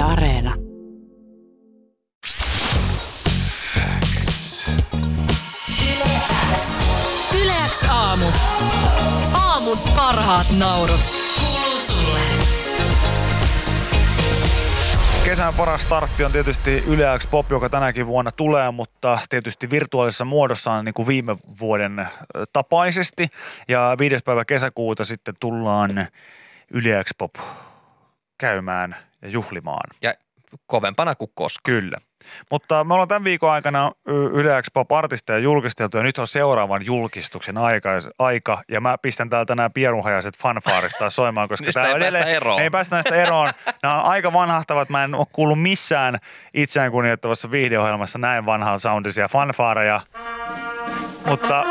Yle Areena. Yleäks aamu. Aamun parhaat naurut. Kuuluu sulle. Kesän paras startti on tietysti Yle X Pop, joka tänäkin vuonna tulee, mutta tietysti virtuaalisessa muodossaan niin kuin viime vuoden tapaisesti. Ja viides päivä kesäkuuta sitten tullaan Yle X Pop käymään ja juhlimaan. Ja kovempana kuin koskaan. Kyllä. Mutta me ollaan tämän viikon aikana Yle Pop artisteja julkisteltu ja nyt on seuraavan julkistuksen aika, aika ja mä pistän täältä nämä pierunhajaiset fanfaarit taas soimaan, koska tää ei päästä eroon. Me ei päästä näistä eroon. Nämä on aika vanhahtavat. Mä en ole kuullut missään itseään kunnioittavassa viihdeohjelmassa näin vanhaa soundisia fanfaareja. Mutta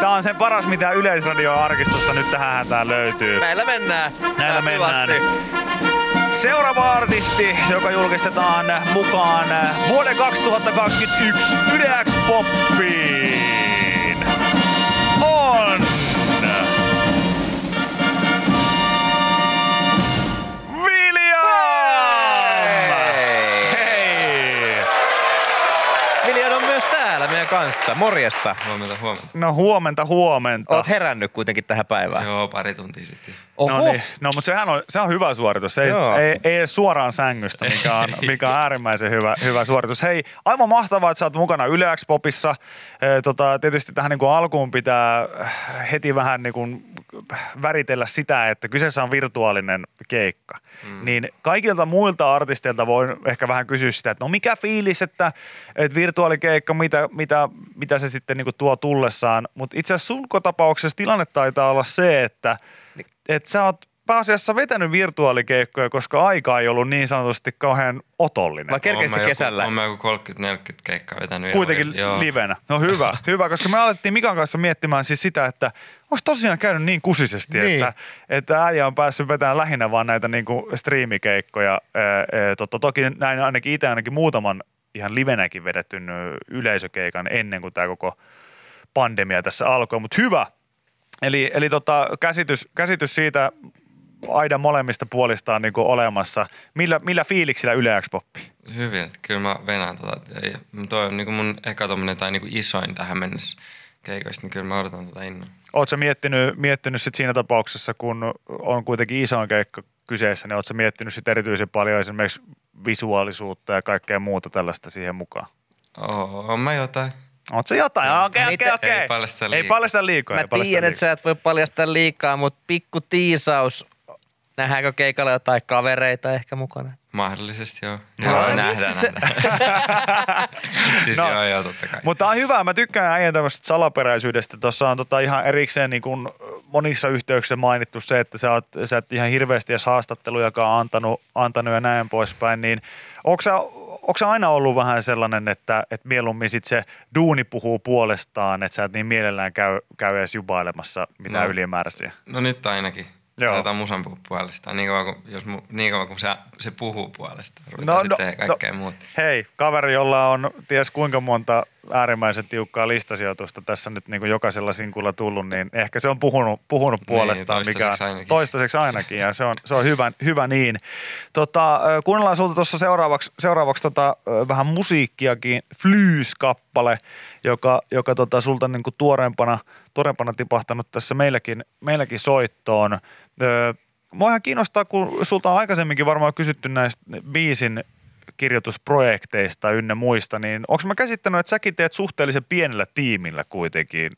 tämä on sen paras, mitä Yleisradio-arkistosta nyt tähän hätään löytyy. Näillä mennään. Näillä mennään. Sopivasti. Seuraava artisti, joka julkistetaan mukaan vuoden 2021 Yle X Poppiin, on kanssa. Morjesta. Huomenta, huomenta. No huomenta, huomenta. Oot herännyt kuitenkin tähän päivään. Joo, pari tuntia sitten. Oho. No, niin. no mutta sehän on, se on hyvä suoritus. Ei, Joo. ei, ei edes suoraan sängystä, mikä on, mikä on äärimmäisen hyvä, hyvä suoritus. Hei, aivan mahtavaa, että sä oot mukana Yle X Popissa. E, tota, tietysti tähän niin kuin alkuun pitää heti vähän niin kuin väritellä sitä, että kyseessä on virtuaalinen keikka. Mm. Niin kaikilta muilta artisteilta voi ehkä vähän kysyä sitä, että no mikä fiilis, että, että virtuaalikeikka, mitä, mitä, mitä se sitten niin tuo tullessaan. Mutta itse asiassa sun tapauksessa tilanne taitaa olla se, että että sä oot pääasiassa vetänyt virtuaalikeikkoja, koska aika ei ollut niin sanotusti kauhean otollinen. Vai joku- kesällä? Oon mä joku 30-40 keikkaa vetänyt. Kuitenkin Joo. livenä. No hyvä, hyvä, koska me alettiin Mikan kanssa miettimään siis sitä, että onko tosiaan käynyt niin kusisesti, Niin. että, että äijä on päässyt vetämään lähinnä vaan näitä niin kuin striimikeikkoja. Totta, toki näin ainakin itse ainakin muutaman ihan livenäkin vedetyn yleisökeikan ennen kuin tämä koko pandemia tässä alkoi, mutta hyvä. Eli, eli tota, käsitys, käsitys siitä aidan molemmista puolista on niin kuin olemassa. Millä, millä fiiliksillä Yle X-poppi? Hyvin, kyllä mä venään tota. Toi on niinku mun eka tommonen tai niinku isoin tähän mennessä keikoista, niin kyllä mä odotan tätä innolla. Oletko miettinyt, miettinyt sit siinä tapauksessa, kun on kuitenkin isoin keikka kyseessä, niin oletko miettinyt sit erityisen paljon esimerkiksi visuaalisuutta ja kaikkea muuta tällaista siihen mukaan? Oo, on mä jotain. Oletko jotain? Ah, Okei, okei, Mitä- okei. Ei paljasta Ei liikaa. paljasta liikaa. Mä ei paljasta tiedän, että sä et voi paljastaa liikaa, mutta pikku tiisaus. Nähdäänkö keikalla jotain kavereita ehkä mukana? Mahdollisesti joo. No, Joo, vitsi nähdään, se- nähdään. siis No. joo, joo, totta kai. Mutta on hyvä, mä tykkään äijän tämmöisestä salaperäisyydestä. Tuossa on tota ihan erikseen niin kun monissa yhteyksissä mainittu se, että sä oot, sä et ihan hirveästi edes haastattelujakaan antanut, antanut ja näin poispäin. Niin onko sä, onko sä aina ollut vähän sellainen, että, että mieluummin sit se duuni puhuu puolestaan, että sä et niin mielellään käy, käy edes jubailemassa mitään No. ylimääräisiä? No nyt ainakin. Joo. Aletaan musan puhua puolestaan. Niin kauan kuin, jos mu, niin kauan kuin se, se puhuu puolestaan. No, Ruvetaan no, no, sitten kaikkea no. muuta. Hei, kaveri, jolla on ties kuinka monta äärimmäisen tiukkaa listasijoitusta tässä nyt niin kuin jokaisella sinkulla tullut, niin ehkä se on puhunut, puhunut puolestaan, mikä toistaiseksi ainakin. toistaiseksi ainakin, ja se on, se on hyvä, hyvä niin. Tota, kuunnellaan sulta tuossa seuraavaksi, seuraavaksi tota, vähän musiikkiakin, Flyys-kappale, joka, joka tota, sulta niin kuin tuoreempana, tuoreempana tipahtanut tässä meilläkin, meilläkin soittoon. Ö, Mua ihan kiinnostaa, kun sulta on aikaisemminkin varmaan kysytty näistä biisin kirjoitusprojekteista ynnä muista, niin onko mä käsittänyt, että säkin teet suhteellisen pienellä tiimillä kuitenkin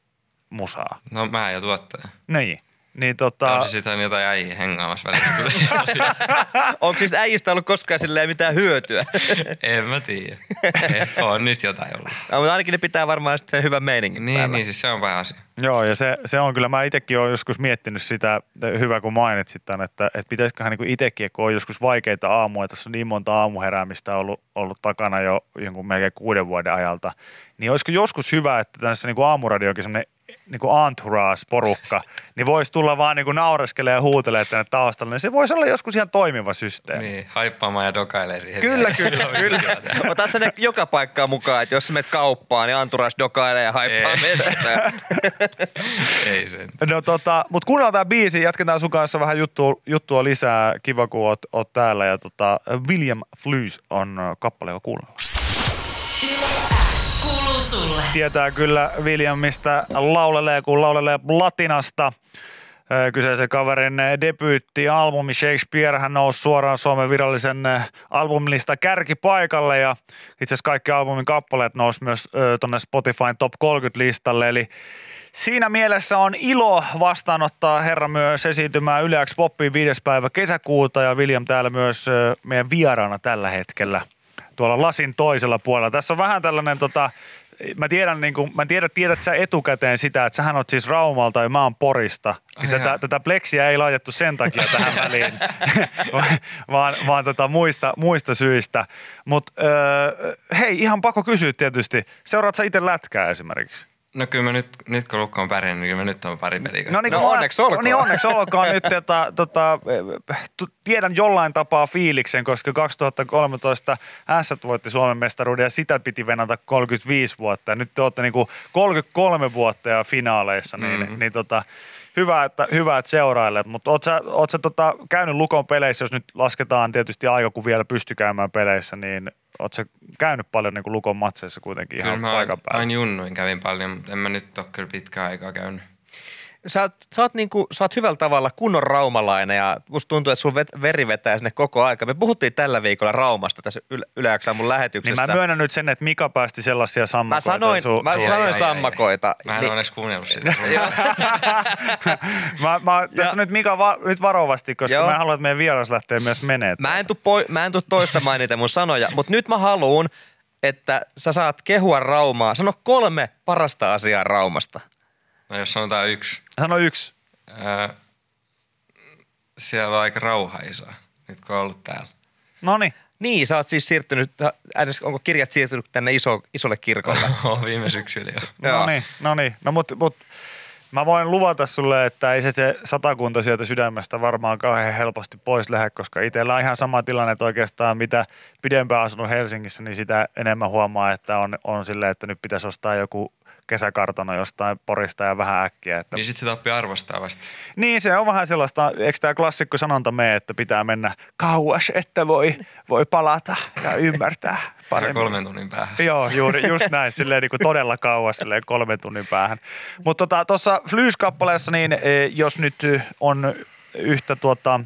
musaa? No mä ja tuottaja. Niin. Niin tota, On se sitten jotain äijä hengaamassa välistä. Onko siis äijistä ollut koskaan silleen mitään hyötyä? en mä tiedä. On niistä jotain ollut. no, mutta ainakin ne pitää varmaan sitten hyvän meiningin Niin, päällä. niin siis se on vähän asia. Joo, ja se, se on kyllä, mä itsekin olen joskus miettinyt sitä, hyvä kun mainitsit tämän, että, että pitäisiköhän niin itsekin, kun on joskus vaikeita aamuja, tässä on niin monta aamuheräämistä ollut, ollut takana jo jonkun melkein kuuden vuoden ajalta, niin olisiko joskus hyvä, että tässä niin kuin aamuradiokin semmoinen niin kuin entourage-porukka, niin voisi tulla vaan niin kuin naureskelemaan ja huutelemaan tänne taustalle, niin se voisi olla joskus ihan toimiva systeemi. Niin, haippaamaan ja dokailee siihen. Kyllä, vielä. kyllä, kyllä. Otat sä ne joka paikkaan mukaan, että jos sä menet kauppaan, niin Anturash dokailee ja haippaa. Ei sen. No tota, mut kuunnellaan tää biisi, jatketaan sun kanssa vähän juttua, juttua lisää. Kiva, kun oot, oot täällä. Ja tota, William Flys on kappale jo kuunnella. X kuuluu sulle. Tietää kyllä Williamista laulelee, kun laulelee platinasta. Ö, Kyseisen kaverin debyytti-albumi Shakespeare, hän nousi suoraan Suomen virallisen albumilista kärkipaikalle ja itse asiassa kaikki albumin kappaleet nousi myös tuonne Spotifyn Top 30-listalle, eli Siinä mielessä on ilo vastaanottaa herra myös esiintymään Yle X Poppiin 5. päivä kesäkuuta ja William täällä myös meidän vieraana tällä hetkellä tuolla lasin toisella puolella. Tässä on vähän tällainen tota, Mä tiedän, niin kuin, mä tiedän, tiedät sä etukäteen sitä, että sähän oot siis Raumalta ja mä oon Porista. Ai tätä, tätä pleksiä ei laitettu sen takia tähän väliin, vaan, vaan tota muista, muista syistä. Mutta öö, hei, ihan pakko kysyä tietysti. Seuraat sä itse lätkää esimerkiksi? No kyllä mä nyt, nyt kun Lukko on pärjännyt, niin kyllä mä nyt on pari peliä. No, niin, No onneksi olkoon. Niin onneksi olkoon nyt. Tota, tota, tiedän jollain tapaa fiiliksen, koska 2013 S voitti Suomen mestaruuden ja sitä piti venata 35 vuotta. Ja nyt te olette niinku 33 vuotta ja finaaleissa, niin, Mhm. niin tota, hyvä, että, hyvä, että seurailet. Mutta oot sä, oot sä tota, käynyt Lukon peleissä, jos nyt lasketaan tietysti aika, kun vielä pysty käymään peleissä, niin oot sä käynyt paljon niin Lukon matseissa kuitenkin Kyllä ihan mä paikan päällä? aina junnuin kävin paljon, mutta en mä nyt ole kyllä pitkään aikaa käynyt. Sä oot, sä, oot niinku, sä oot hyvällä tavalla kunnon raumalainen ja musta tuntuu, että sun vet, veri vetää sinne koko aika. Me puhuttiin tällä viikolla Raumasta tässä Yle, Yle mun Niin lähetyksessä. mä myönnän nyt sen, että Mika päästi sellaisia mä sammakoita. sanoin, su- mä su- sanoin ai, ai, sammakoita. Mä en Niin- ole onneksi kuunnellut sitä. mä, mä, tässä Ja- nyt Mika va, nyt varovasti, koska Joo. mä en halua, että meidän vieras lähtee myös menee. Mä en tuu, poi, mä en tuu toistamaan niitä mun sanoja, mutta nyt mä haluun, että sä saat kehua Raumaa. Sano kolme parasta asiaa Raumasta. No jos sanotaan yksi. Sano yksi. Ää, siellä on aika rauhaisaa, nyt kun on ollut täällä. No niin. Niin, sä oot siis siirtynyt, edes onko kirjat siirtynyt tänne iso, isolle kirkolle? Oon viime syksyllä jo. Joo. No niin, no niin. No mut, mut mä voin luvata sulle, että ei se, se satakunta sieltä sydämestä varmaan kauhean helposti pois lähde, koska itsellä on ihan sama tilanne, että oikeastaan mitä pidempään asunut Helsingissä, niin sitä enemmän huomaa, että on, on silleen, että nyt pitäisi ostaa joku kesäkartano jostain porista ja vähän äkkiä. Että Niin sit sitä oppii arvostaa vasta. Niin, se on vähän sellaista, eikö tämä klassikko sanonta mene, että pitää mennä kauas, että voi, voi palata ja ymmärtää paremmin. kolmen tunnin päähän. Joo, juuri, just näin, silleen niin kuin todella kauas, silleen kolmen tunnin päähän. Mutta tuossa tota, Flys-kappaleessa, niin e, jos nyt on yhtä tuota,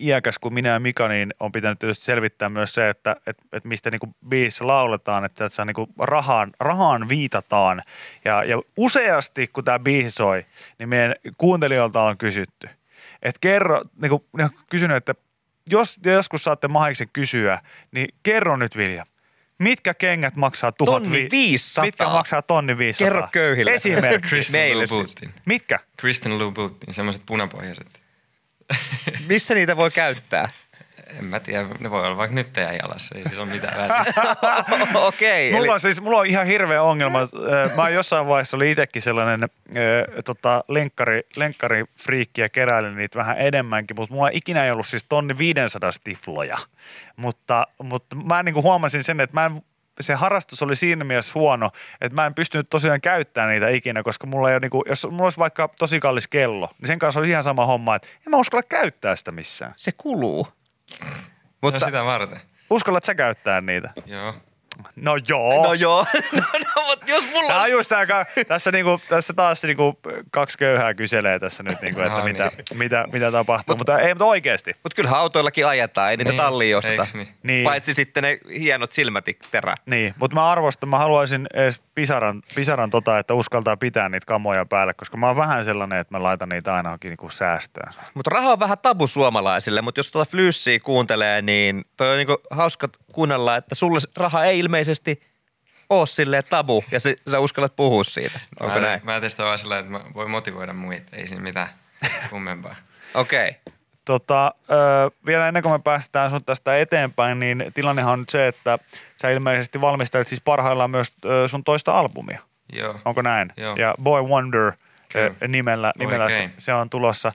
iäkäs kuin minä ja Mika, niin on pitänyt tietysti selvittää myös se, että et, et mistä niinku biisissä lauletaan, että se niinku rahaan, rahaan viitataan. Ja, ja useasti, kun tämä biisi soi, niin meidän kuuntelijoilta on kysytty, että kerro, niinku, ne on kysynyt, että jos joskus saatte mahiksen kysyä, niin kerro nyt Vilja, mitkä kengät maksaa tuhat Tonni vi- 500. Mitkä maksaa tonni 500? Kerro köyhille. Esimerkki. Kristen siis. Mitkä? Kristen Louboutin, semmoiset punapohjaiset. Missä niitä voi käyttää? En mä tiedä, ne voi olla vaikka nyt teidän jalassa, ei sillä ole mitään väliä. Okei. Mulla eli- on siis mulla on ihan hirveä ongelma. Mä oon jossain vaiheessa oli itsekin sellainen tota, lenkkari, lenkkarifriikki ja keräilin niitä vähän enemmänkin, mutta mulla ikinä ei ollut siis tonni 500 stifloja. Mutta, mutta mä niin kuin huomasin sen, että mä en, se harrastus oli siinä mielessä huono, että mä en pystynyt tosiaan käyttämään niitä ikinä, koska mulla ei ole, niin kuin, jos mulla olisi vaikka tosi kallis kello, niin sen kanssa olisi ihan sama homma, että en mä uskalla käyttää sitä missään. Se kuluu. Mutta no sitä varten. Uskallat sä käyttää niitä? Joo. No joo. no joo. no, no, jos mulla Tämä on... just tämä, tässä, niinku, tässä taas niinku kaksi köyhää kyselee tässä nyt, niinku, että No mitä, niin. mitä, mitä tapahtuu. Mutta ei, mutta oikeasti. Mutta kyllä autoillakin ajetaan, ei niitä Niin, talliin osteta. niin? Niin. Paitsi sitten ne hienot silmätikterä. Niin, mutta mä arvostan, mä haluaisin edes pisaran, pisaran tota, että uskaltaa pitää niitä kamoja päälle, koska mä oon vähän sellainen, että mä laitan niitä aina niinku säästöön. Mutta raha on vähän tabu suomalaisille, mutta jos tuota flyssiä kuuntelee, niin toi on niinku hauska kuunnella, että sulle raha ei ilmeisesti ole silleen tabu ja se, sä uskallat puhua siitä. Onko mä, näin? Mä testaan vaan sillä, että mä voin motivoida muita, ei siinä mitään kummempaa. Okei. Okay. Tota, ö, vielä ennen kuin me päästään sun tästä eteenpäin, niin tilannehan on nyt se, että sä ilmeisesti valmistelet siis parhaillaan myös ö, sun toista albumia. Joo. Onko näin? Joo. Ja Boy Wonder ö, nimellä, nimellä se, se on tulossa.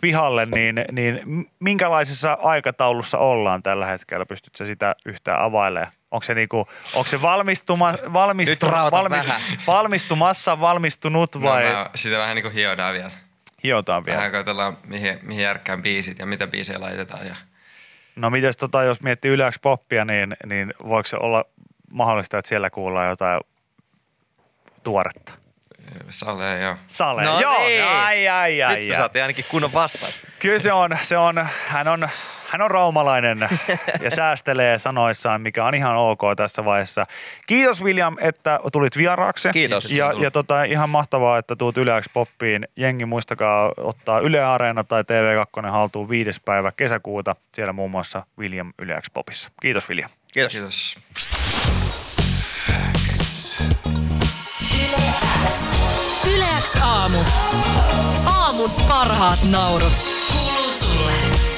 pihalle, niin, niin minkälaisessa aikataulussa ollaan tällä hetkellä? Pystytkö sitä yhtään availemaan? Onko se, niinku, onko se valmistuma, valmistu, valmist, valmistumassa, valmistunut vai? No, mä, sitä vähän niin kuin hiodaan vielä. Hiotaan vielä. Vähän katsotaan, mihin, mihin järkkään biisit ja mitä biisejä laitetaan. Ja... No mites tota, jos miettii yleensä poppia, niin, niin voiko se olla mahdollista, että siellä kuullaan jotain tuoretta? Sale, joo. Sale, No joo. niin. Ai, ai, ai, Nyt ai. saatiin ainakin kunnon vastaan. Kyllä se on, se on, hän on, hän on raumalainen ja säästelee sanoissaan, mikä on ihan ok tässä vaiheessa. Kiitos William, että tulit vieraaksi. Kiitos. Ja, ja tota, ihan mahtavaa, että tuut Yle Poppiin. Jengi muistakaa ottaa Yle Areena tai TV2 haltuun viides päivä kesäkuuta. Siellä muun muassa William Yle Popissa. Kiitos William. Kiitos. Kiitos. Yle X aamu. Aamun parhaat naurut. Kuuluu sulle.